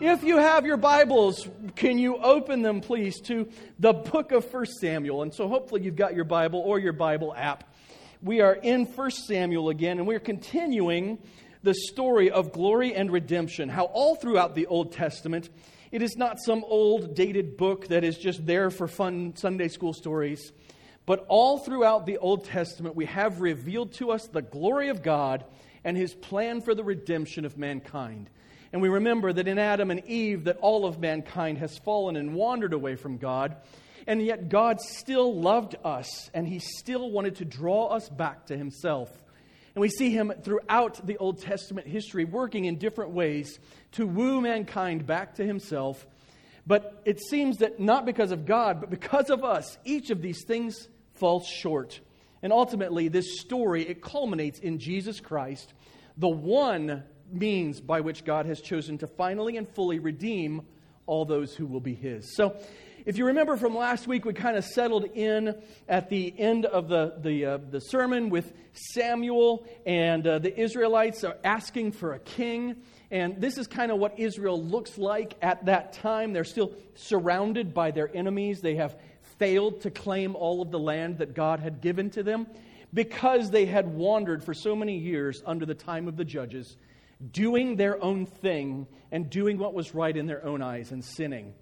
If you have your Bibles, can you open them, please, to the book of 1 Samuel? And so hopefully you've got your Bible or your Bible app. We are in 1 Samuel again, and we're continuing the story of glory and redemption. How all throughout the Old Testament, it is not some old dated book that is just there for fun Sunday school stories, but all throughout the Old Testament, we have revealed to us the glory of God and his plan for the redemption of mankind. And we remember that in Adam and Eve that all of mankind has fallen and wandered away from God. And yet God still loved us and he still wanted to draw us back to himself. And we see him throughout the Old Testament history working in different ways to woo mankind back to himself. But it seems that not because of God, but because of us, each of these things falls short. And ultimately, this story, it culminates in Jesus Christ, the one means by which God has chosen to finally and fully redeem all those who will be His. So, if you remember from last week, we kind of settled in at the end of the, the, uh, the sermon with Samuel, and uh, the Israelites are asking for a king. And this is kind of what Israel looks like at that time. They're still surrounded by their enemies. They have failed to claim all of the land that God had given to them because they had wandered for so many years under the time of the judges doing their own thing and doing what was right in their own eyes and sinning.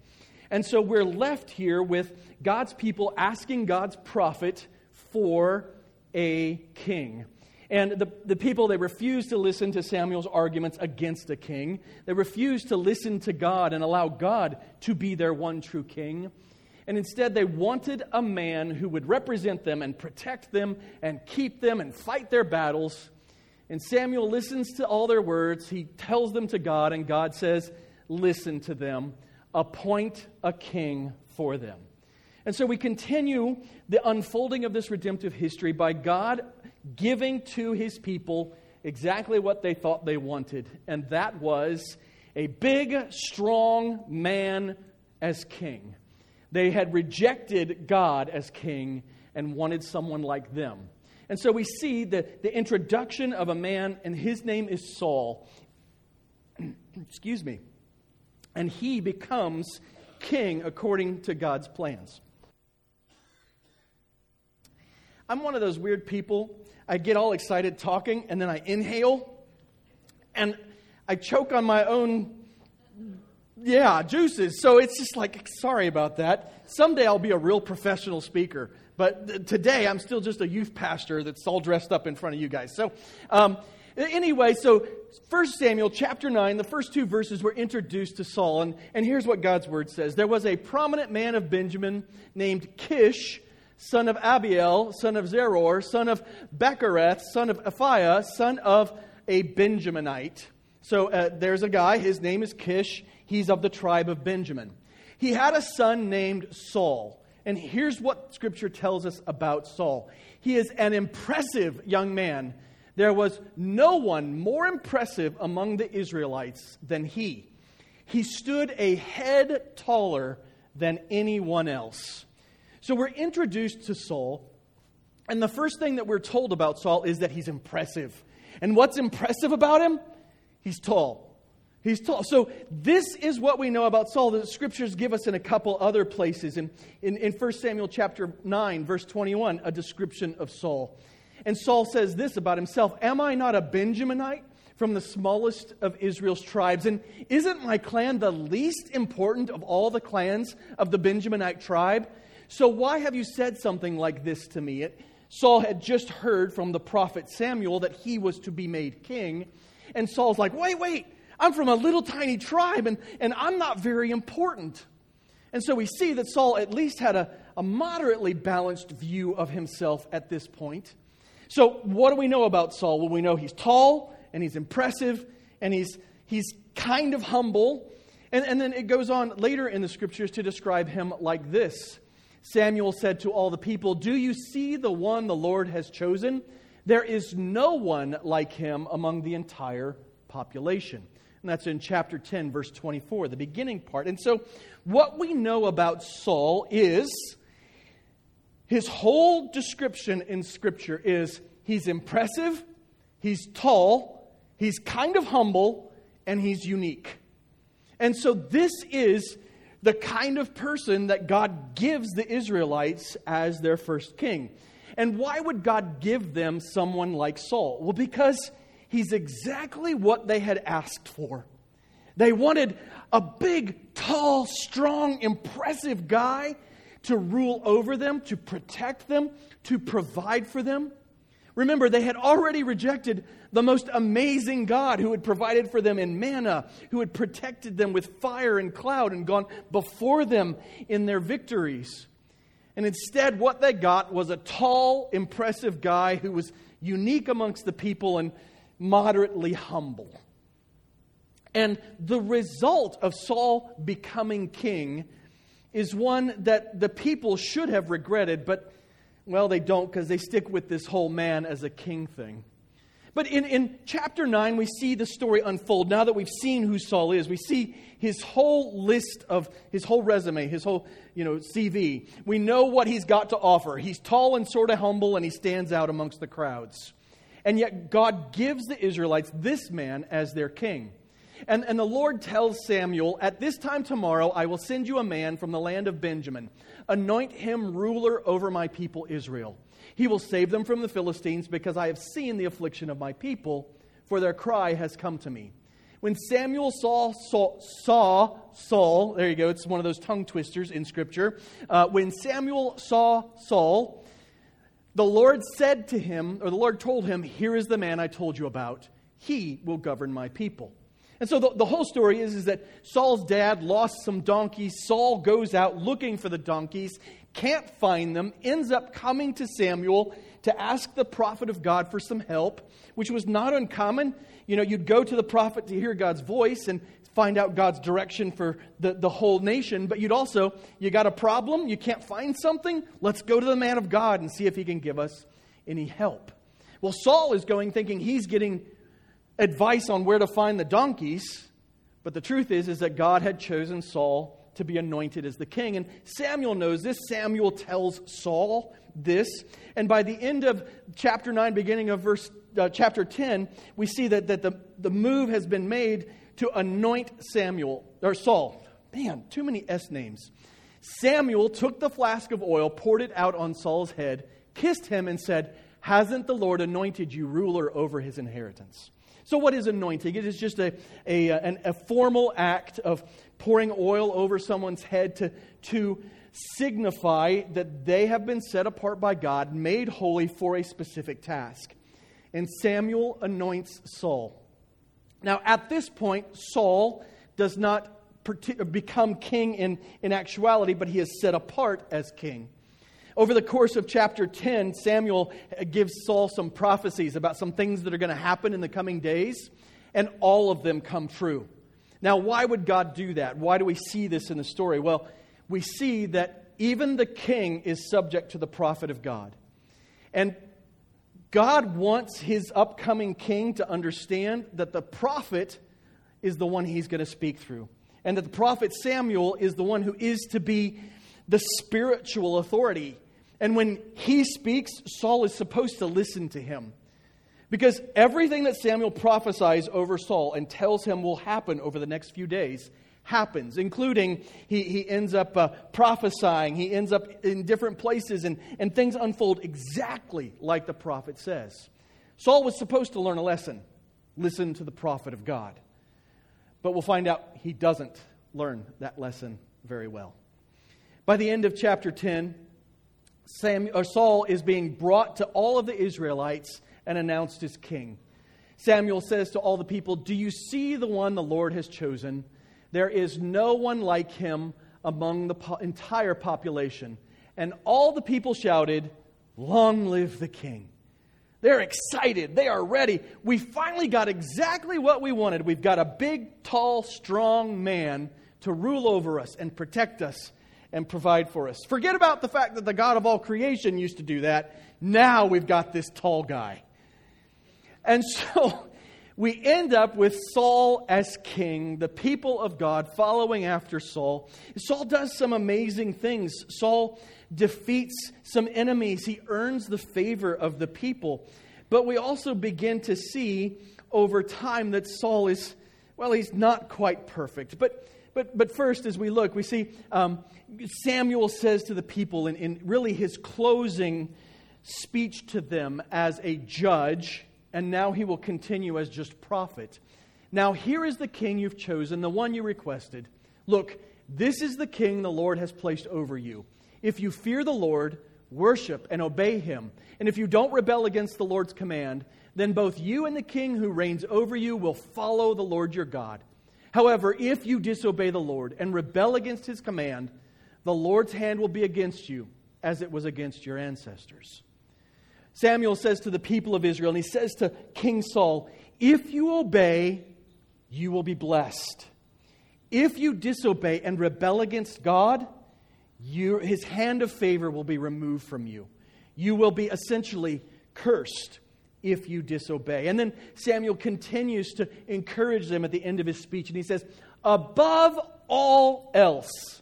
And so we're left here with God's people asking God's prophet for a king. And the, the people, they refused to listen to Samuel's arguments against a king. They refused to listen to God and allow God to be their one true king. And instead, they wanted a man who would represent them and protect them and keep them and fight their battles. And Samuel listens to all their words. He tells them to God, and God says, Listen to them, appoint a king for them. And so we continue the unfolding of this redemptive history by God giving to his people exactly what they thought they wanted, and that was a big, strong man as king. They had rejected God as king and wanted someone like them. And so we see the, the introduction of a man, and his name is Saul. Excuse me. And he becomes king according to God's plans. I'm one of those weird people. I get all excited talking, and then I inhale, and I choke on my own, yeah, juices. So it's just like, sorry about that. Someday I'll be a real professional speaker. But today, I'm still just a youth pastor that's all dressed up in front of you guys. So, um, anyway, so 1 Samuel chapter 9, the first two verses were introduced to Saul. And, and here's what God's word says There was a prominent man of Benjamin named Kish, son of Abiel, son of Zeror, son of Bechereth, son of Aphiah, son of a Benjaminite. So uh, there's a guy, his name is Kish. He's of the tribe of Benjamin. He had a son named Saul. And here's what Scripture tells us about Saul he is an impressive young man. There was no one more impressive among the Israelites than he. He stood a head taller than anyone else. So we're introduced to Saul, and the first thing that we're told about Saul is that he's impressive. And what's impressive about him? He's tall. He's tall. So this is what we know about Saul the scriptures give us in a couple other places. In, in, in 1 Samuel chapter 9, verse 21, a description of Saul. And Saul says this about himself Am I not a Benjaminite from the smallest of Israel's tribes? And isn't my clan the least important of all the clans of the Benjaminite tribe? So why have you said something like this to me? It, Saul had just heard from the prophet Samuel that he was to be made king. And Saul's like, Wait, wait. I'm from a little tiny tribe and, and I'm not very important. And so we see that Saul at least had a, a moderately balanced view of himself at this point. So, what do we know about Saul? Well, we know he's tall and he's impressive and he's, he's kind of humble. And, and then it goes on later in the scriptures to describe him like this Samuel said to all the people, Do you see the one the Lord has chosen? There is no one like him among the entire population. And that's in chapter 10, verse 24, the beginning part. And so, what we know about Saul is his whole description in Scripture is he's impressive, he's tall, he's kind of humble, and he's unique. And so, this is the kind of person that God gives the Israelites as their first king. And why would God give them someone like Saul? Well, because he's exactly what they had asked for. They wanted a big, tall, strong, impressive guy to rule over them, to protect them, to provide for them. Remember, they had already rejected the most amazing God who had provided for them in manna, who had protected them with fire and cloud and gone before them in their victories. And instead, what they got was a tall, impressive guy who was unique amongst the people and moderately humble. And the result of Saul becoming king is one that the people should have regretted, but, well, they don't because they stick with this whole man as a king thing. But in, in chapter 9, we see the story unfold. Now that we've seen who Saul is, we see his whole list of his whole resume, his whole you know, CV. We know what he's got to offer. He's tall and sort of humble, and he stands out amongst the crowds. And yet, God gives the Israelites this man as their king. And, and the Lord tells Samuel, At this time tomorrow, I will send you a man from the land of Benjamin. Anoint him ruler over my people Israel. He will save them from the Philistines because I have seen the affliction of my people, for their cry has come to me. When Samuel saw Saul, saw Saul there you go, it's one of those tongue twisters in Scripture. Uh, when Samuel saw Saul, the Lord said to him, or the Lord told him, Here is the man I told you about. He will govern my people. And so the, the whole story is, is that Saul's dad lost some donkeys. Saul goes out looking for the donkeys, can't find them, ends up coming to Samuel to ask the prophet of God for some help, which was not uncommon. You know, you'd go to the prophet to hear God's voice and find out God's direction for the, the whole nation, but you'd also, you got a problem, you can't find something, let's go to the man of God and see if he can give us any help. Well, Saul is going thinking he's getting advice on where to find the donkeys, but the truth is is that God had chosen Saul to be anointed as the king. And Samuel knows this. Samuel tells Saul this. And by the end of chapter 9, beginning of verse uh, chapter 10, we see that, that the, the move has been made to anoint Samuel, or Saul. Man, too many S names. Samuel took the flask of oil, poured it out on Saul's head, kissed him, and said, Hasn't the Lord anointed you ruler over his inheritance? So, what is anointing? It is just a, a, an, a formal act of pouring oil over someone's head to, to signify that they have been set apart by God, made holy for a specific task. And Samuel anoints Saul. Now, at this point, Saul does not become king in, in actuality, but he is set apart as king. Over the course of chapter 10, Samuel gives Saul some prophecies about some things that are going to happen in the coming days, and all of them come true. Now, why would God do that? Why do we see this in the story? Well, we see that even the king is subject to the prophet of God. And God wants his upcoming king to understand that the prophet is the one he's going to speak through, and that the prophet Samuel is the one who is to be the spiritual authority and when he speaks, Saul is supposed to listen to him. Because everything that Samuel prophesies over Saul and tells him will happen over the next few days happens, including he, he ends up uh, prophesying, he ends up in different places, and, and things unfold exactly like the prophet says. Saul was supposed to learn a lesson listen to the prophet of God. But we'll find out he doesn't learn that lesson very well. By the end of chapter 10, Samuel, Saul is being brought to all of the Israelites and announced as king. Samuel says to all the people, Do you see the one the Lord has chosen? There is no one like him among the po- entire population. And all the people shouted, Long live the king. They're excited. They are ready. We finally got exactly what we wanted. We've got a big, tall, strong man to rule over us and protect us and provide for us. Forget about the fact that the God of all creation used to do that. Now we've got this tall guy. And so we end up with Saul as king, the people of God following after Saul. Saul does some amazing things. Saul defeats some enemies, he earns the favor of the people. But we also begin to see over time that Saul is, well, he's not quite perfect. But but, but first, as we look, we see um, Samuel says to the people in, in really his closing speech to them as a judge, and now he will continue as just prophet. Now, here is the king you've chosen, the one you requested. Look, this is the king the Lord has placed over you. If you fear the Lord, worship and obey him. And if you don't rebel against the Lord's command, then both you and the king who reigns over you will follow the Lord your God. However, if you disobey the Lord and rebel against his command, the Lord's hand will be against you as it was against your ancestors. Samuel says to the people of Israel, and he says to King Saul, If you obey, you will be blessed. If you disobey and rebel against God, you, his hand of favor will be removed from you. You will be essentially cursed if you disobey. And then Samuel continues to encourage them at the end of his speech, and he says, Above all else,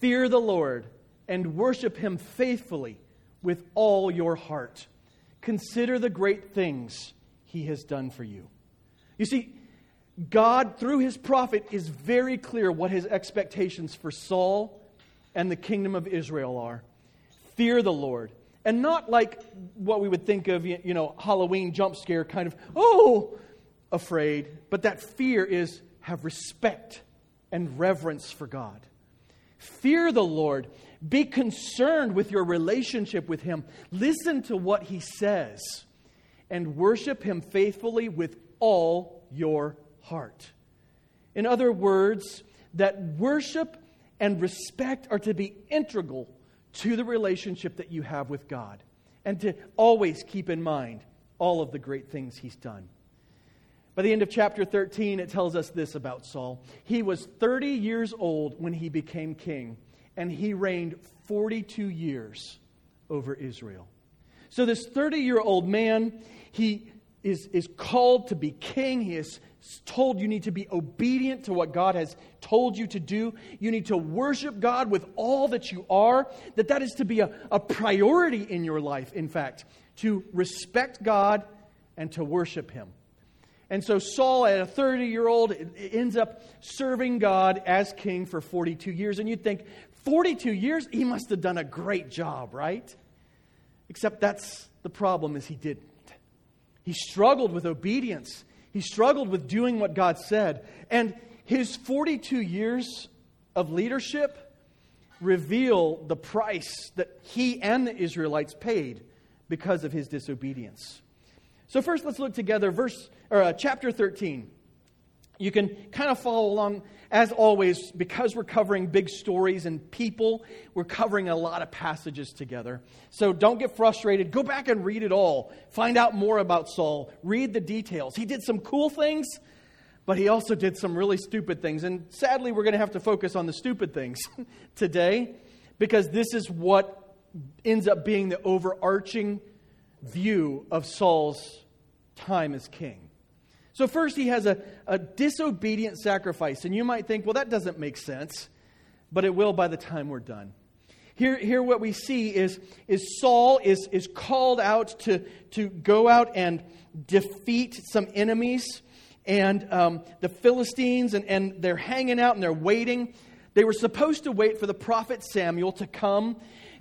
fear the Lord and worship him faithfully with all your heart. Consider the great things he has done for you. You see, God, through his prophet, is very clear what his expectations for Saul and the kingdom of Israel are. Fear the Lord and not like what we would think of, you know, Halloween jump scare kind of, oh, afraid, but that fear is have respect and reverence for God. Fear the Lord. Be concerned with your relationship with Him. Listen to what He says and worship Him faithfully with all your heart. In other words, that worship and respect are to be integral to the relationship that you have with God and to always keep in mind all of the great things he's done. By the end of chapter 13, it tells us this about Saul. He was 30 years old when he became king, and he reigned 42 years over Israel. So, this 30 year old man, he is, is called to be king. He is told you need to be obedient to what God has told you to do. You need to worship God with all that you are. That that is to be a, a priority in your life, in fact, to respect God and to worship Him. And so Saul, at a 30 year old, ends up serving God as king for 42 years. And you'd think, 42 years? He must have done a great job, right? Except that's the problem is he didn't. He struggled with obedience. He struggled with doing what God said. And his 42 years of leadership reveal the price that he and the Israelites paid because of his disobedience. So first let's look together verse or uh, chapter 13. You can kind of follow along as always, because we're covering big stories and people, we're covering a lot of passages together. So don't get frustrated. Go back and read it all. Find out more about Saul. Read the details. He did some cool things, but he also did some really stupid things. And sadly, we're going to have to focus on the stupid things today because this is what ends up being the overarching view of Saul's time as king. So, first, he has a, a disobedient sacrifice. And you might think, well, that doesn't make sense, but it will by the time we're done. Here, here what we see is, is Saul is, is called out to, to go out and defeat some enemies. And um, the Philistines, and, and they're hanging out and they're waiting. They were supposed to wait for the prophet Samuel to come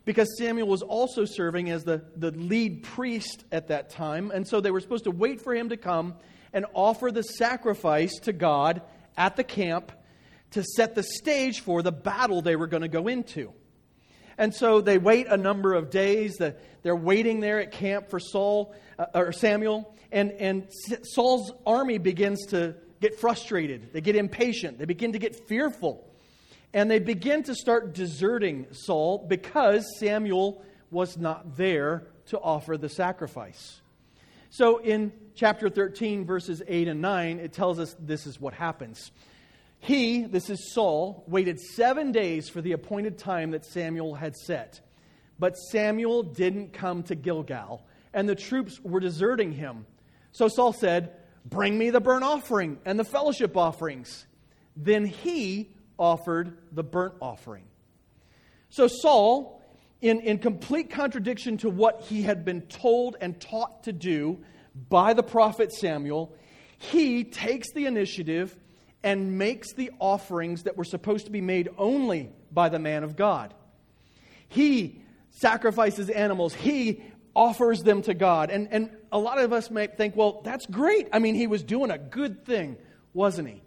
because Samuel was also serving as the, the lead priest at that time. And so they were supposed to wait for him to come and offer the sacrifice to God at the camp to set the stage for the battle they were going to go into. And so they wait a number of days. They're waiting there at camp for Saul uh, or Samuel, and, and Saul's army begins to get frustrated. They get impatient. They begin to get fearful. And they begin to start deserting Saul because Samuel was not there to offer the sacrifice. So in chapter 13, verses 8 and 9, it tells us this is what happens. He, this is Saul, waited seven days for the appointed time that Samuel had set. But Samuel didn't come to Gilgal, and the troops were deserting him. So Saul said, Bring me the burnt offering and the fellowship offerings. Then he offered the burnt offering. So Saul, in, in complete contradiction to what he had been told and taught to do by the prophet Samuel, he takes the initiative and makes the offerings that were supposed to be made only by the man of God. He sacrifices animals, he offers them to God. And, and a lot of us might think, well, that's great. I mean, he was doing a good thing, wasn't he?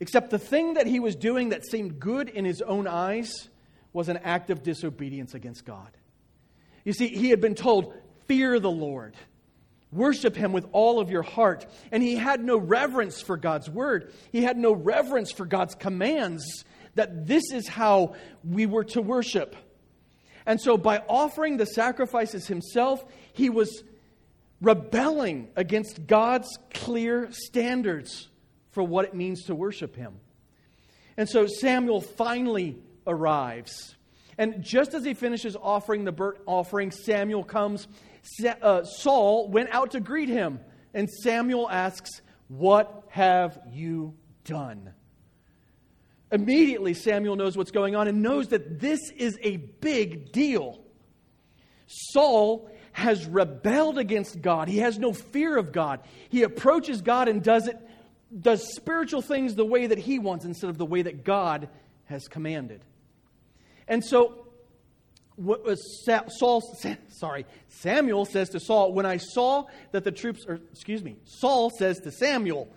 Except the thing that he was doing that seemed good in his own eyes was an act of disobedience against God. You see, he had been told, Fear the Lord, worship him with all of your heart. And he had no reverence for God's word, he had no reverence for God's commands that this is how we were to worship. And so, by offering the sacrifices himself, he was rebelling against God's clear standards for what it means to worship him. And so, Samuel finally arrives. And just as he finishes offering the burnt offering, Samuel comes. Uh, Saul went out to greet him. And Samuel asks, What have you done? Immediately, Samuel knows what's going on and knows that this is a big deal. Saul has rebelled against God. He has no fear of God. He approaches God and does it does spiritual things the way that he wants instead of the way that God has commanded. And so what was Saul sorry, Samuel says to Saul, when I saw that the troops or excuse me, Saul says to Samuel,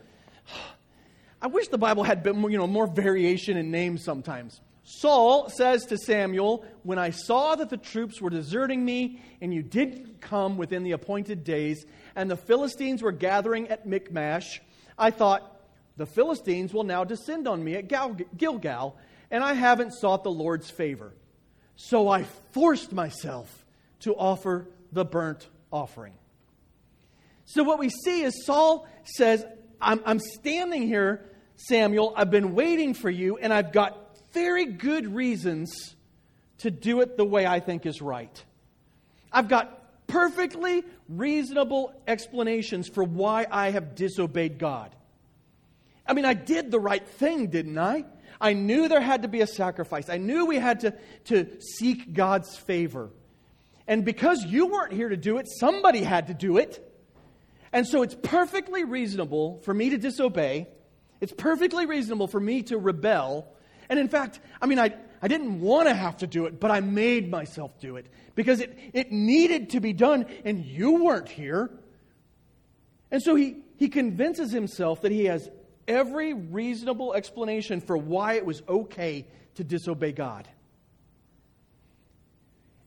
I wish the Bible had been more, you know, more variation in names sometimes. Saul says to Samuel, When I saw that the troops were deserting me, and you didn't come within the appointed days, and the Philistines were gathering at Michmash, I thought, The Philistines will now descend on me at Gilgal, and I haven't sought the Lord's favor. So I forced myself to offer the burnt offering. So what we see is Saul says, I'm, I'm standing here, Samuel. I've been waiting for you, and I've got very good reasons to do it the way I think is right. I've got perfectly reasonable explanations for why I have disobeyed God. I mean, I did the right thing, didn't I? I knew there had to be a sacrifice. I knew we had to, to seek God's favor. And because you weren't here to do it, somebody had to do it. And so it's perfectly reasonable for me to disobey. It's perfectly reasonable for me to rebel. And in fact, I mean, I, I didn't want to have to do it, but I made myself do it because it, it needed to be done, and you weren't here. And so he, he convinces himself that he has every reasonable explanation for why it was okay to disobey God.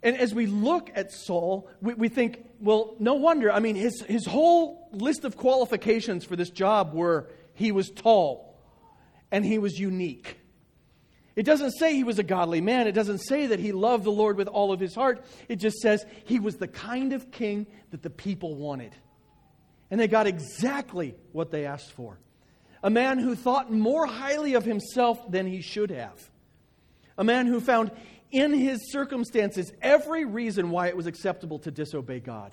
And as we look at Saul, we, we think, well, no wonder. I mean, his, his whole list of qualifications for this job were he was tall and he was unique. It doesn't say he was a godly man. It doesn't say that he loved the Lord with all of his heart. It just says he was the kind of king that the people wanted. And they got exactly what they asked for. A man who thought more highly of himself than he should have. A man who found in his circumstances every reason why it was acceptable to disobey God.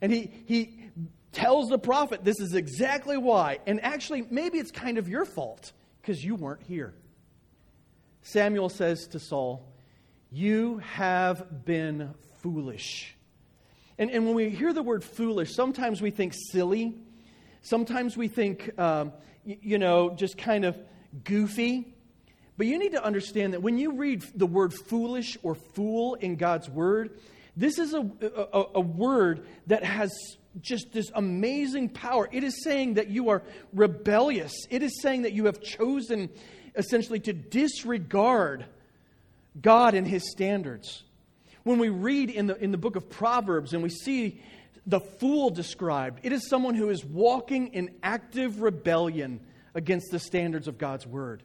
And he, he tells the prophet, This is exactly why. And actually, maybe it's kind of your fault because you weren't here. Samuel says to Saul, You have been foolish. And, and when we hear the word foolish, sometimes we think silly. Sometimes we think, um, you know, just kind of goofy. But you need to understand that when you read the word foolish or fool in God's word, this is a, a, a, word that has just this amazing power. It is saying that you are rebellious, it is saying that you have chosen essentially to disregard God and his standards. When we read in the, in the book of Proverbs and we see the fool described, it is someone who is walking in active rebellion against the standards of God's word.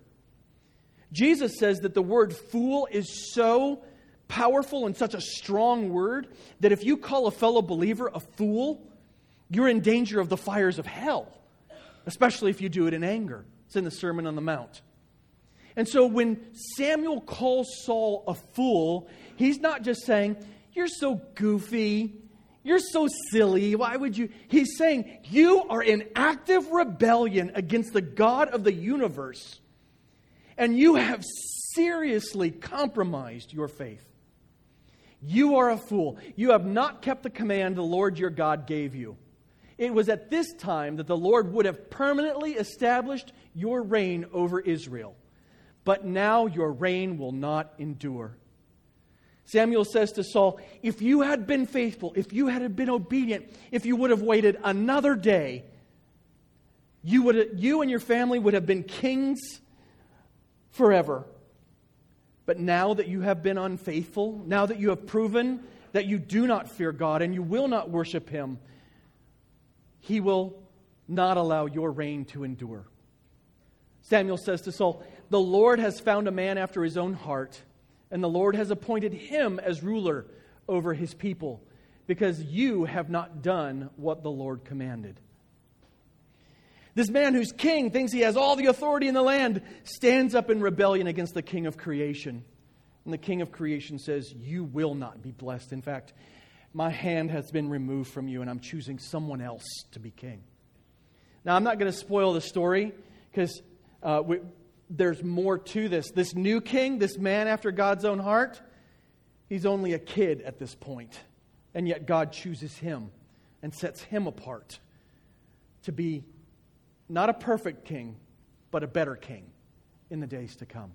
Jesus says that the word fool is so powerful and such a strong word that if you call a fellow believer a fool, you're in danger of the fires of hell, especially if you do it in anger. It's in the Sermon on the Mount. And so when Samuel calls Saul a fool, he's not just saying, You're so goofy. You're so silly. Why would you? He's saying, You are in active rebellion against the God of the universe, and you have seriously compromised your faith. You are a fool. You have not kept the command the Lord your God gave you. It was at this time that the Lord would have permanently established your reign over Israel. But now your reign will not endure. Samuel says to Saul, If you had been faithful, if you had been obedient, if you would have waited another day, you, would, you and your family would have been kings forever. But now that you have been unfaithful, now that you have proven that you do not fear God and you will not worship Him, He will not allow your reign to endure. Samuel says to Saul, The Lord has found a man after his own heart, and the Lord has appointed him as ruler over his people, because you have not done what the Lord commanded. This man who's king thinks he has all the authority in the land stands up in rebellion against the king of creation. And the king of creation says, You will not be blessed. In fact, my hand has been removed from you, and I'm choosing someone else to be king. Now, I'm not going to spoil the story because uh, we, there's more to this. This new king, this man after God's own heart, he's only a kid at this point, and yet God chooses him and sets him apart to be not a perfect king, but a better king in the days to come.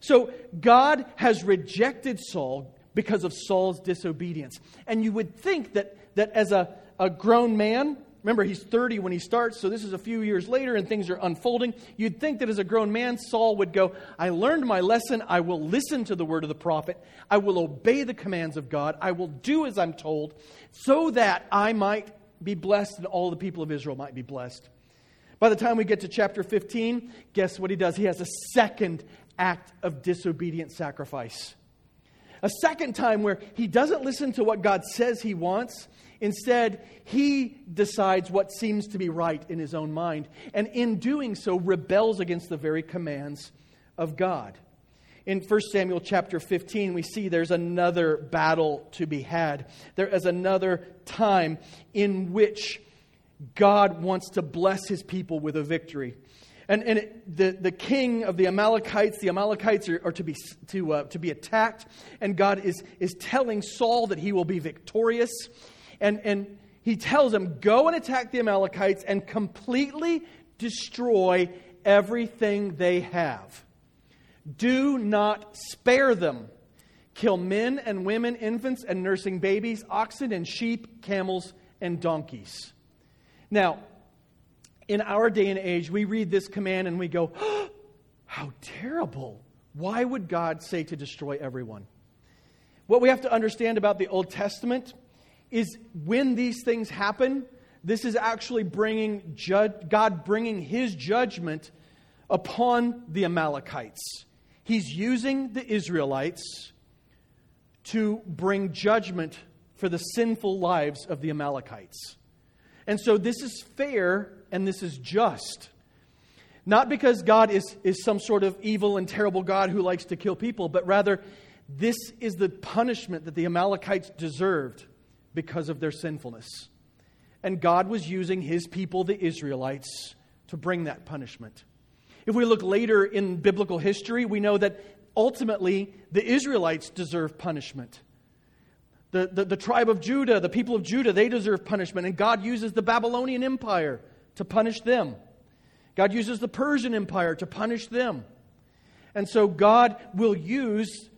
So God has rejected Saul because of Saul's disobedience. And you would think that, that as a, a grown man, Remember, he's 30 when he starts, so this is a few years later and things are unfolding. You'd think that as a grown man, Saul would go, I learned my lesson. I will listen to the word of the prophet. I will obey the commands of God. I will do as I'm told, so that I might be blessed and all the people of Israel might be blessed. By the time we get to chapter 15, guess what he does? He has a second act of disobedient sacrifice. A second time where he doesn't listen to what God says he wants. Instead, he decides what seems to be right in his own mind, and in doing so, rebels against the very commands of God. In 1 Samuel chapter 15, we see there's another battle to be had. There is another time in which God wants to bless his people with a victory. And, and it, the, the king of the Amalekites, the Amalekites are, are to, be, to, uh, to be attacked, and God is, is telling Saul that he will be victorious. And, and he tells him, Go and attack the Amalekites and completely destroy everything they have. Do not spare them. Kill men and women, infants and nursing babies, oxen and sheep, camels and donkeys. Now, in our day and age, we read this command and we go, oh, How terrible. Why would God say to destroy everyone? What we have to understand about the Old Testament is when these things happen, this is actually bringing God bringing his judgment upon the Amalekites. He's using the Israelites to bring judgment for the sinful lives of the Amalekites. And so this is fair and this is just. Not because God is, is some sort of evil and terrible God who likes to kill people, but rather this is the punishment that the Amalekites deserved because of their sinfulness. And God was using his people, the Israelites, to bring that punishment. If we look later in biblical history, we know that ultimately the Israelites deserve punishment. The, the, the, tribe of Judah, the people of Judah, they deserve punishment. And God uses the Babylonian Empire to punish them. God uses the Persian Empire to punish them. And so God will use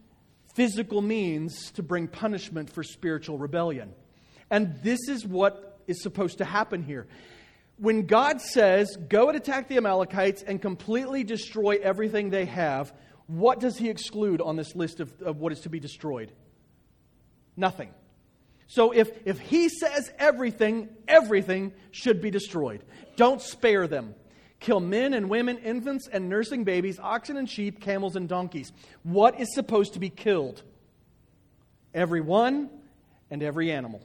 physical means to bring punishment for spiritual rebellion. And this is what is supposed to happen here. When God says, go and attack the Amalekites and completely destroy everything they have, what does he exclude on this list of, of what is to be destroyed? Nothing. So if, if he says everything, everything should be destroyed. Don't spare them. Kill men and women, infants and nursing babies, oxen and sheep, camels and donkeys. What is supposed to be killed? Every one and every animal.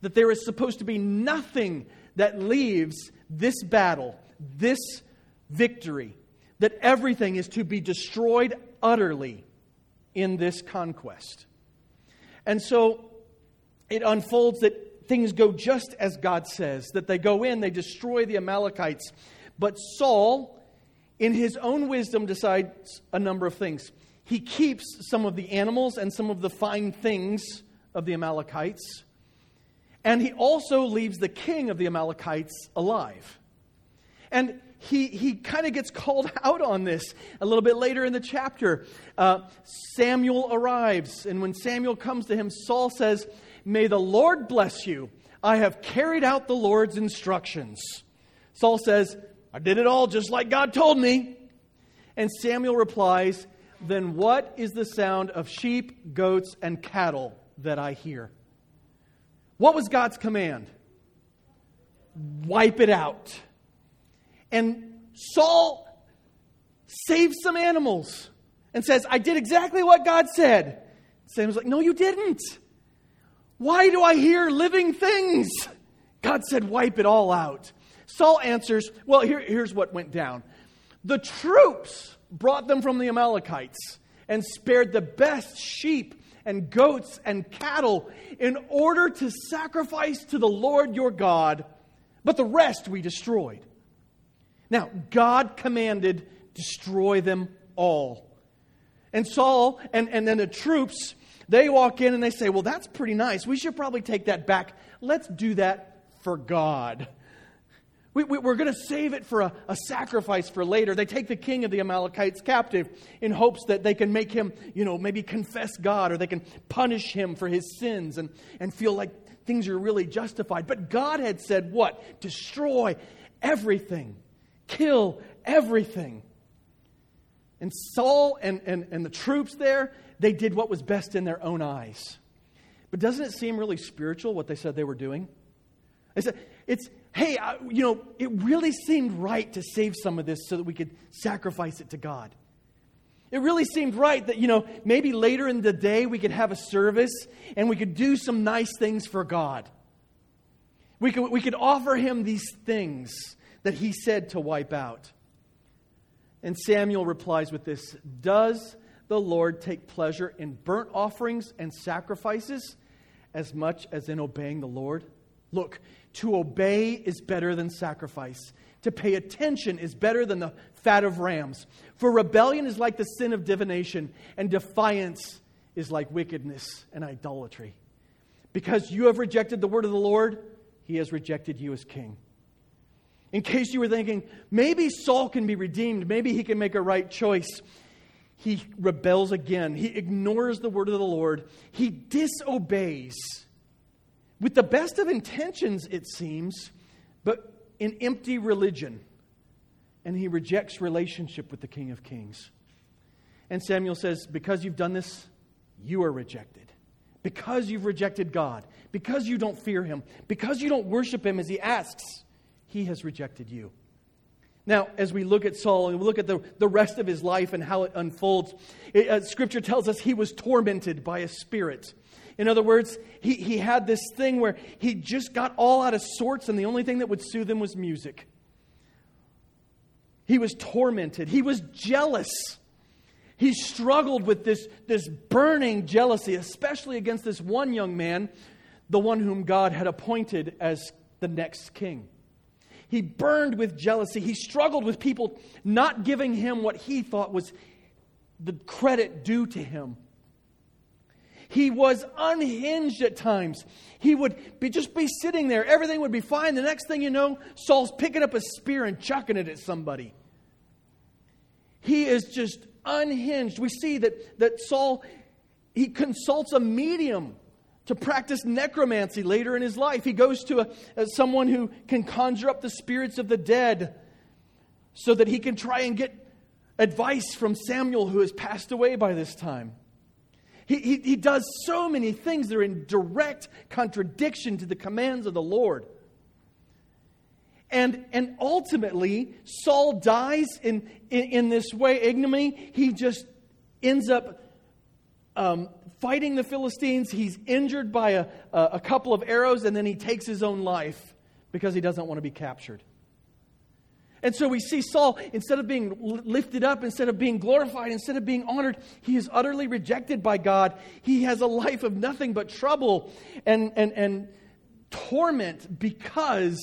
That there is supposed to be nothing that leaves this battle, this victory, that everything is to be destroyed utterly in this conquest. And so it unfolds that things go just as God says, that they go in, they destroy the Amalekites. But Saul, in his own wisdom, decides a number of things. He keeps some of the animals and some of the fine things of the Amalekites, and he also leaves the king of the Amalekites alive. And he, he kind of gets called out on this a little bit later in the chapter. Uh, Samuel arrives, and when Samuel comes to him, Saul says, May the Lord bless you. I have carried out the Lord's instructions. Saul says, I did it all just like God told me. And Samuel replies, Then what is the sound of sheep, goats, and cattle that I hear? What was God's command? Wipe it out. And Saul saves some animals and says, I did exactly what God said. Samuel's like, No, you didn't. Why do I hear living things? God said, Wipe it all out. Saul answers, Well, here, here's what went down. The troops brought them from the Amalekites and spared the best sheep and goats and cattle in order to sacrifice to the Lord your God, but the rest we destroyed. Now, God commanded, destroy them all. And Saul and, and then the troops, they walk in and they say, Well, that's pretty nice. We should probably take that back. Let's do that for God. We, we, are going to save it for a, a sacrifice for later. They take the king of the Amalekites captive in hopes that they can make him, you know, maybe confess God or they can punish him for his sins and, and feel like things are really justified. But God had said, What? Destroy everything kill everything. And Saul and, and, and the troops there, they did what was best in their own eyes. But doesn't it seem really spiritual what they said they were doing? They said, it's, hey, I, you know, it really seemed right to save some of this so that we could sacrifice it to God. It really seemed right that, you know, maybe later in the day we could have a service and we could do some nice things for God. We could, we could offer him these things that he said to wipe out. And Samuel replies with this Does the Lord take pleasure in burnt offerings and sacrifices as much as in obeying the Lord? Look, to obey is better than sacrifice. To pay attention is better than the fat of rams. For rebellion is like the sin of divination, and defiance is like wickedness and idolatry. Because you have rejected the word of the Lord, he has rejected you as king. In case you were thinking, maybe Saul can be redeemed, maybe he can make a right choice. He rebels again. He ignores the word of the Lord. He disobeys with the best of intentions, it seems, but in empty religion. And he rejects relationship with the King of Kings. And Samuel says, Because you've done this, you are rejected. Because you've rejected God, because you don't fear him, because you don't worship him as he asks he has rejected you. Now, as we look at Saul and we look at the, the rest of his life and how it unfolds, it, uh, Scripture tells us he was tormented by a spirit. In other words, he, he had this thing where he just got all out of sorts, and the only thing that would soothe him was music. He was tormented, he was jealous. He struggled with this, this burning jealousy, especially against this one young man, the one whom God had appointed as the next king. He burned with jealousy. He struggled with people not giving him what he thought was the credit due to him. He was unhinged at times. He would be, just be sitting there. Everything would be fine. The next thing you know, Saul's picking up a spear and chucking it at somebody. He is just unhinged. We see that, that Saul, he consults a medium to practice necromancy later in his life. He goes to a, a, someone who can conjure up the spirits of the dead so that he can try and get advice from Samuel, who has passed away by this time. He, he, he does so many things that are in direct contradiction to the commands of the Lord. And, and ultimately, Saul dies in, in, in this way, ignominy. He just ends up um, fighting the Philistines. He's injured by a, a couple of arrows, and then he takes his own life because he doesn't want to be captured. And so we see Saul, instead of being lifted up, instead of being glorified, instead of being honored, he is utterly rejected by God. He has a life of nothing but trouble and, and, and torment because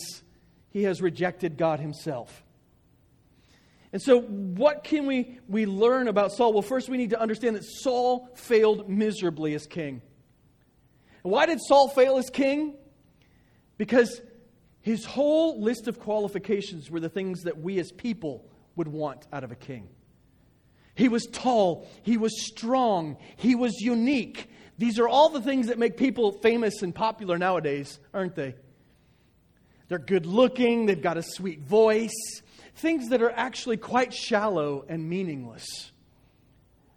he has rejected God himself. And so, what can we, we learn about Saul? Well, first, we need to understand that Saul failed miserably as king. And why did Saul fail as king? Because his whole list of qualifications were the things that we as people would want out of a king. He was tall, he was strong, he was unique. These are all the things that make people famous and popular nowadays, aren't they? They're good looking, they've got a sweet voice, things that are actually quite shallow and meaningless.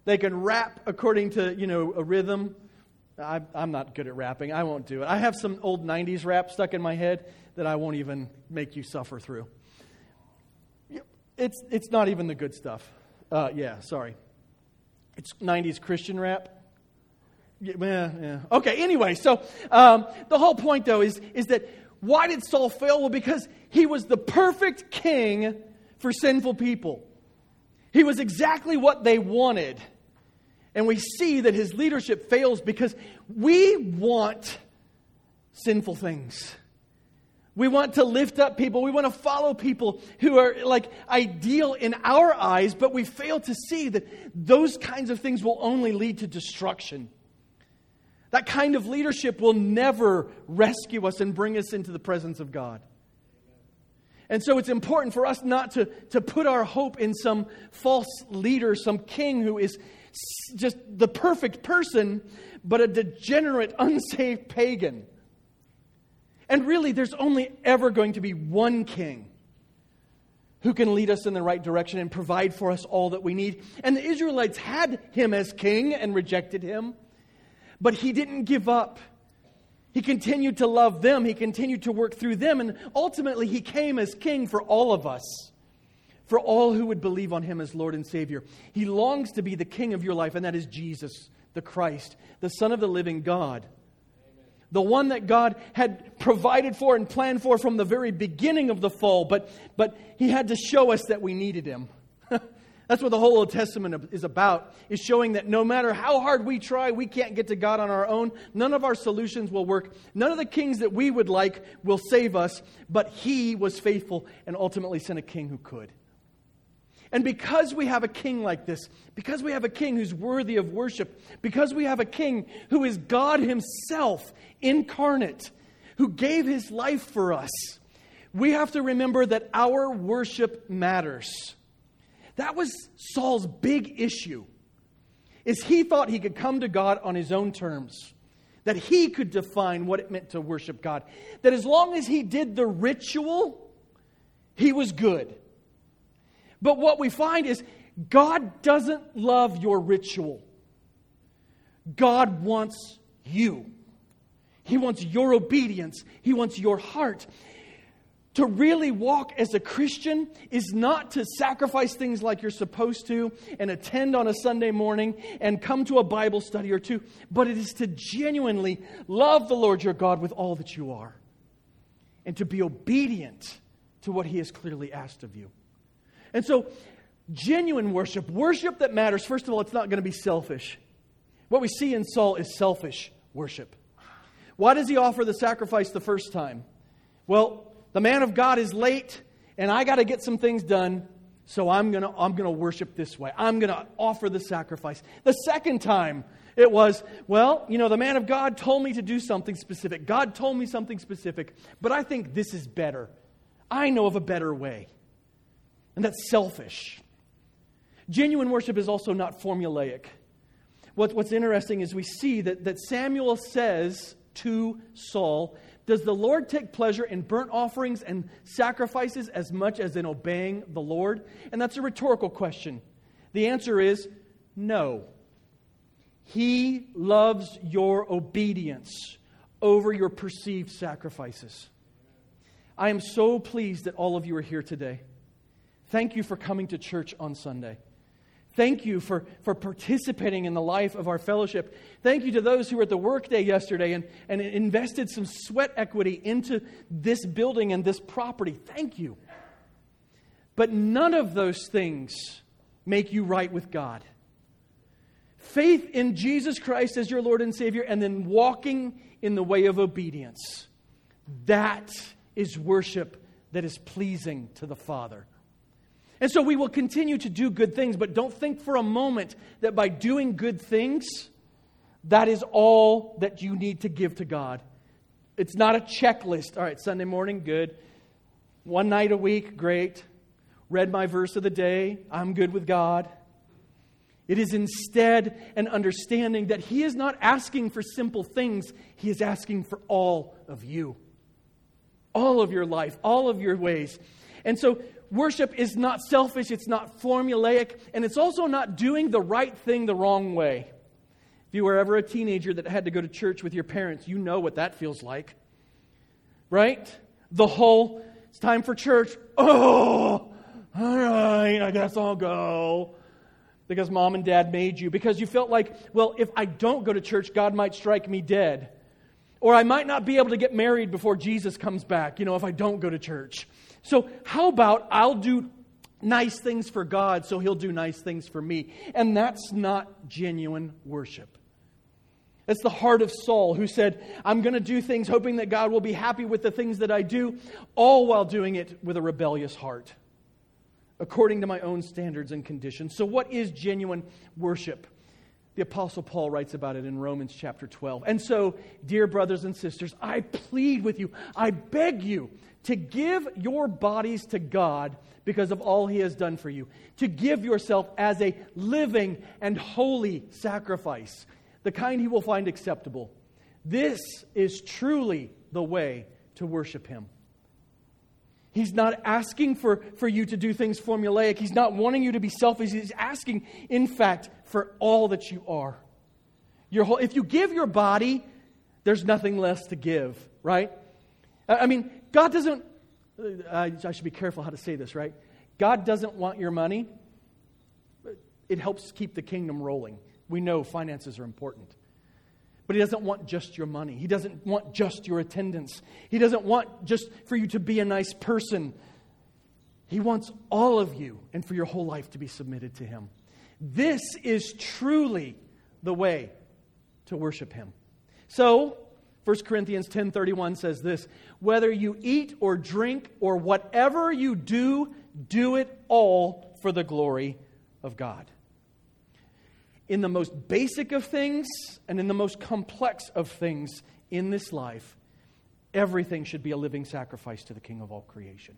They can rap according to, you know, a rhythm. I, am not good at rapping. I won't do it. I have some old 90s rap stuck in my head that I won't even make you suffer through. It's, it's not even the good stuff. Uh, yeah, sorry. It's 90s Christian rap. Yeah, yeah. Okay, anyway, so um, the whole point, though, is, is that why did Saul fail? Well, because he was the perfect king for sinful people. He was exactly what they wanted. And we see that his leadership fails because we want sinful things. We want to lift up people. We want to follow people who are like ideal in our eyes, but we fail to see that those kinds of things will only lead to destruction. That kind of leadership will never rescue us and bring us into the presence of God. And so it's important for us not to, to put our hope in some false leader, some king who is just the perfect person, but a degenerate, unsaved pagan. And really, there's only ever going to be one king who can lead us in the right direction and provide for us all that we need. And the Israelites had him as king and rejected him, but he didn't give up. He continued to love them, he continued to work through them, and ultimately he came as king for all of us, for all who would believe on him as Lord and Savior. He longs to be the king of your life, and that is Jesus, the Christ, the Son of the living God. The one that God had provided for and planned for from the very beginning of the fall, but, but he had to show us that we needed him. That's what the whole Old Testament is about, is showing that no matter how hard we try, we can't get to God on our own. None of our solutions will work. None of the kings that we would like will save us, but He was faithful and ultimately sent a king who could. And because we have a king like this, because we have a king who's worthy of worship, because we have a king who is God Himself incarnate, who gave His life for us, we have to remember that our worship matters. That was Saul's big issue. Is he thought he could come to God on his own terms. That he could define what it meant to worship God. That as long as he did the ritual, he was good. But what we find is God doesn't love your ritual. God wants you. He wants your obedience. He wants your heart to really walk as a Christian is not to sacrifice things like you're supposed to and attend on a Sunday morning and come to a Bible study or two, but it is to genuinely love the Lord your God with all that you are and to be obedient to what He has clearly asked of you. And so, genuine worship, worship that matters, first of all, it's not going to be selfish. What we see in Saul is selfish worship. Why does he offer the sacrifice the first time? Well, the man of God is late, and I got to get some things done, so I'm going to I'm going to worship this way. I'm going to offer the sacrifice. The second time, it was, well, you know, the man of God told me to do something specific. God told me something specific, but I think this is better. I know of a better way. And that's selfish. Genuine worship is also not formulaic. What, what's interesting is we see that, that Samuel says to Saul, does the Lord take pleasure in burnt offerings and sacrifices as much as in obeying the Lord? And that's a rhetorical question. The answer is no. He loves your obedience over your perceived sacrifices. I am so pleased that all of you are here today. Thank you for coming to church on Sunday. Thank you for, for participating in the life of our fellowship. Thank you to those who were at the workday yesterday and, and invested some sweat equity into this building and this property. Thank you. But none of those things make you right with God. Faith in Jesus Christ as your Lord and Savior, and then walking in the way of obedience. That is worship that is pleasing to the Father. And so we will continue to do good things, but don't think for a moment that by doing good things, that is all that you need to give to God. It's not a checklist. All right, Sunday morning, good. One night a week, great. Read my verse of the day, I'm good with God. It is instead an understanding that He is not asking for simple things, He is asking for all of you, all of your life, all of your ways. And so, worship is not selfish, it's not formulaic, and it's also not doing the right thing the wrong way. If you were ever a teenager that had to go to church with your parents, you know what that feels like. Right? The whole, it's time for church. Oh, all right, I guess I'll go. Because mom and dad made you. Because you felt like, well, if I don't go to church, God might strike me dead. Or I might not be able to get married before Jesus comes back, you know, if I don't go to church. So, how about I'll do nice things for God so he'll do nice things for me? And that's not genuine worship. It's the heart of Saul who said, I'm going to do things hoping that God will be happy with the things that I do, all while doing it with a rebellious heart according to my own standards and conditions. So, what is genuine worship? The Apostle Paul writes about it in Romans chapter 12. And so, dear brothers and sisters, I plead with you, I beg you to give your bodies to God because of all he has done for you, to give yourself as a living and holy sacrifice, the kind he will find acceptable. This is truly the way to worship him. He's not asking for, for you to do things formulaic. He's not wanting you to be selfish. He's asking, in fact, for all that you are. Your whole, if you give your body, there's nothing less to give, right? I mean, God doesn't, uh, I should be careful how to say this, right? God doesn't want your money. It helps keep the kingdom rolling. We know finances are important. But he doesn't want just your money. He doesn't want just your attendance. He doesn't want just for you to be a nice person. He wants all of you and for your whole life to be submitted to him. This is truly the way to worship him. So, 1 Corinthians 10:31 says this, whether you eat or drink or whatever you do, do it all for the glory of God in the most basic of things and in the most complex of things in this life, everything should be a living sacrifice to the King of all creation.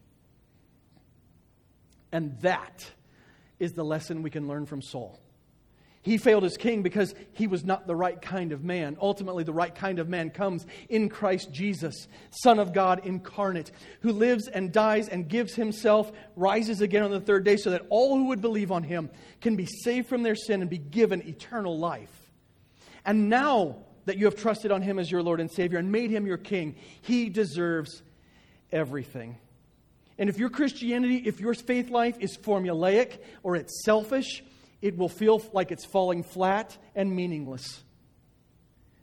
And that is the lesson we can learn from Saul. He failed as king because he was not the right kind of man. Ultimately, the right kind of man comes in Christ Jesus, Son of God incarnate, who lives and dies and gives himself, rises again on the third day, so that all who would believe on him can be saved from their sin and be given eternal life. And now that you have trusted on him as your Lord and Savior and made him your king, he deserves everything. And if your Christianity, if your faith life is formulaic or it's selfish, it will feel like it's falling flat and meaningless.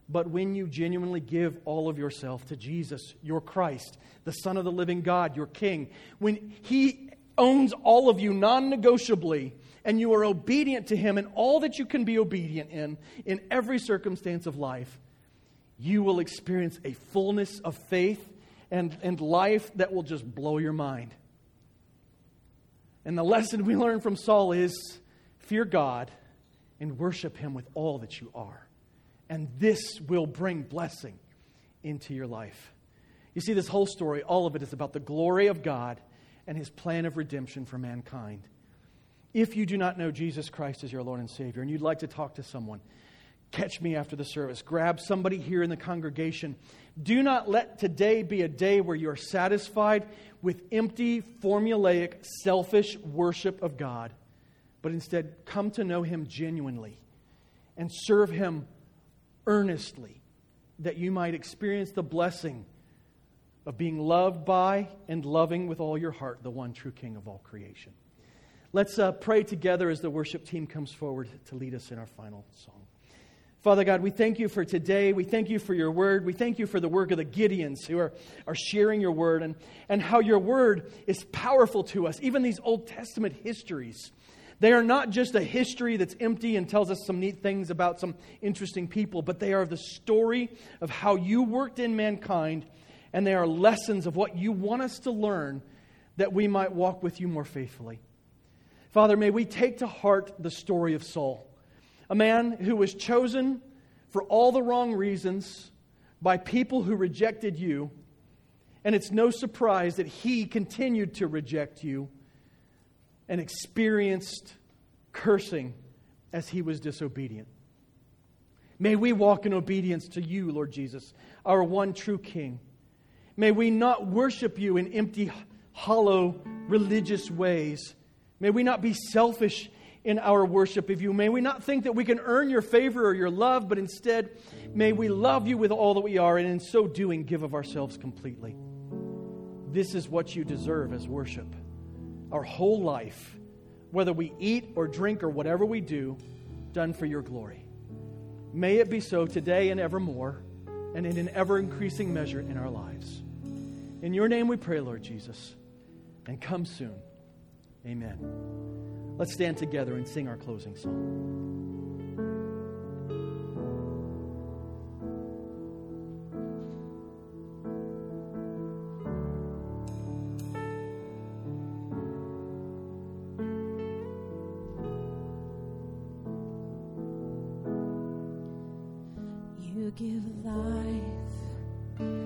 But when you genuinely give all of yourself to Jesus, your Christ, the Son of the living God, your King, when He owns all of you non negotiably, and you are obedient to Him in all that you can be obedient in, in every circumstance of life, you will experience a fullness of faith and, and life that will just blow your mind. And the lesson we learn from Saul is Fear God and worship Him with all that you are. And this will bring blessing into your life. You see, this whole story, all of it is about the glory of God and His plan of redemption for mankind. If you do not know Jesus Christ as your Lord and Savior and you'd like to talk to someone, catch me after the service. Grab somebody here in the congregation. Do not let today be a day where you're satisfied with empty, formulaic, selfish worship of God but instead come to know Him genuinely and serve Him earnestly, that you might experience the blessing of being loved by and loving with all your heart the one true King of all creation. Let's uh, pray together as the worship team comes forward to lead us in our final song. Father God, we thank you for today. We thank you for your word. We thank you for the work of the Gideons who are, are sharing your word and, and how your word is powerful to us. Even these Old Testament histories, they are not just a history that's empty and tells us some neat things about some interesting people, but they are the story of how you worked in mankind, and they are lessons of what you want us to learn that we might walk with you more faithfully. Father, may we take to heart the story of Saul a man who was chosen for all the wrong reasons by people who rejected you. And it's no surprise that he continued to reject you and experienced cursing as he was disobedient. May we walk in obedience to you, Lord Jesus, our one true King. May we not worship you in empty, hollow, religious ways. May we not be selfish in our worship of you. May we not think that we can earn your favor or your love, but instead, may we love you with all that we are, and in so doing, give of ourselves completely. This is what you deserve as worship. Our whole life, whether we eat or drink or whatever we do, done for your glory. May it be so today and evermore, and in an ever increasing measure in our lives. In your name we pray, Lord Jesus, and come soon. Amen. Let's stand together and sing our closing song. give life.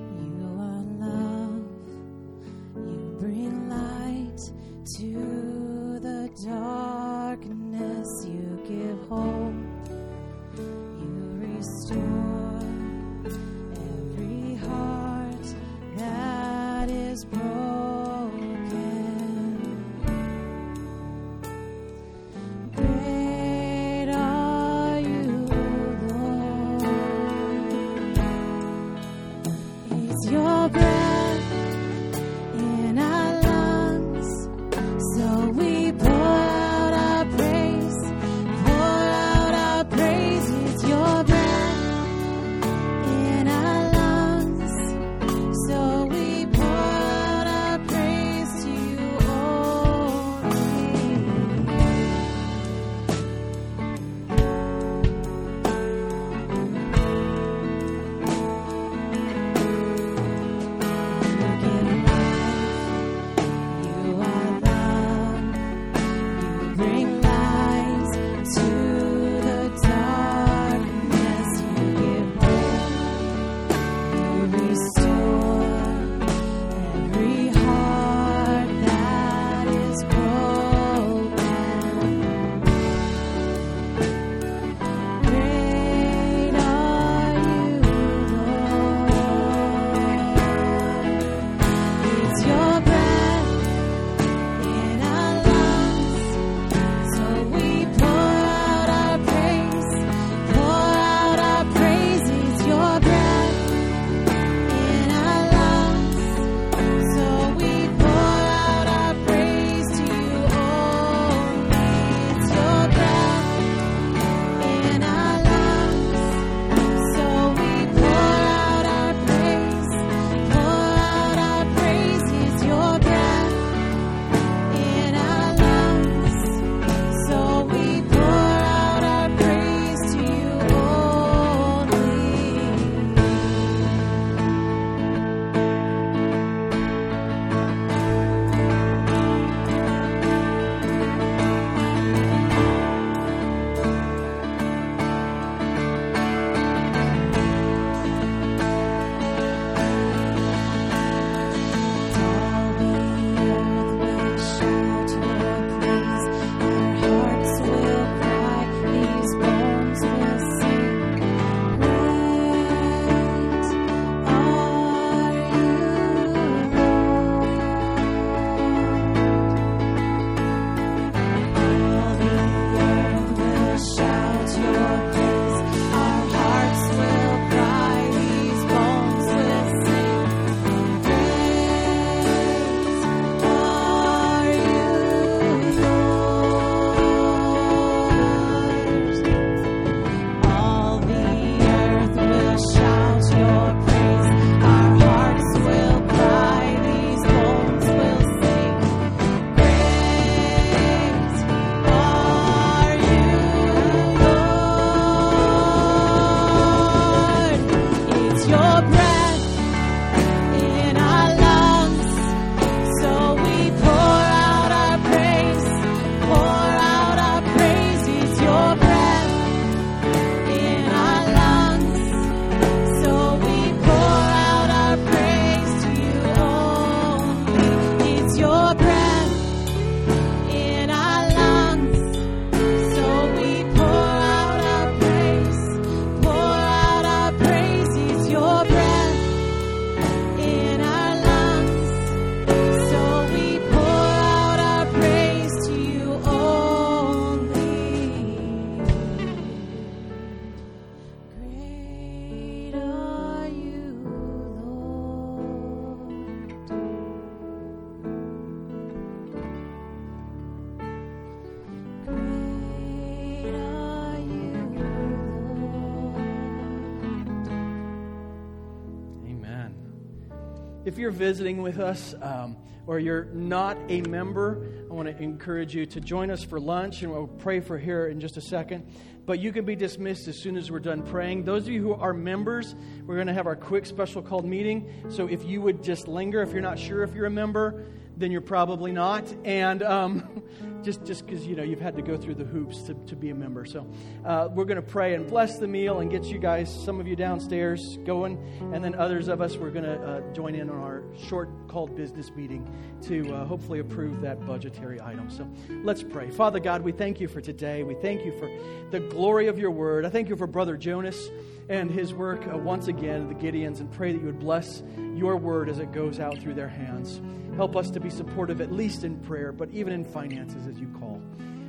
If you're visiting with us um, or you're not a member, I want to encourage you to join us for lunch, and we'll pray for here in just a second. But you can be dismissed as soon as we're done praying. Those of you who are members, we're going to have our quick special called meeting. So if you would just linger, if you're not sure if you're a member, then you're probably not. And um, just just because you know you've had to go through the hoops to, to be a member. So uh, we're going to pray and bless the meal and get you guys, some of you downstairs, going, and then others of us we're going to uh, join in on our short called business meeting to uh, hopefully approve that budgetary item. So let's pray. Father God, we thank you for today. We thank you for the glory of your word. I thank you for Brother Jonas and his work uh, once again, the Gideons, and pray that you would bless your word as it goes out through their hands. Help us to be supportive, at least in prayer, but even in finances as you call.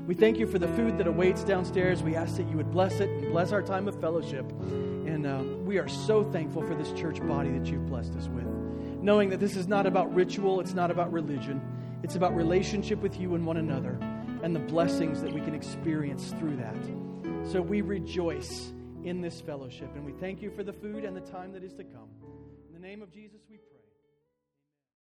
We thank you for the food that awaits downstairs. We ask that you would bless it and bless our time of fellowship. And um, we are so thankful for this church body that you've blessed us with. Knowing that this is not about ritual, it's not about religion, it's about relationship with you and one another and the blessings that we can experience through that. So we rejoice in this fellowship and we thank you for the food and the time that is to come. In the name of Jesus.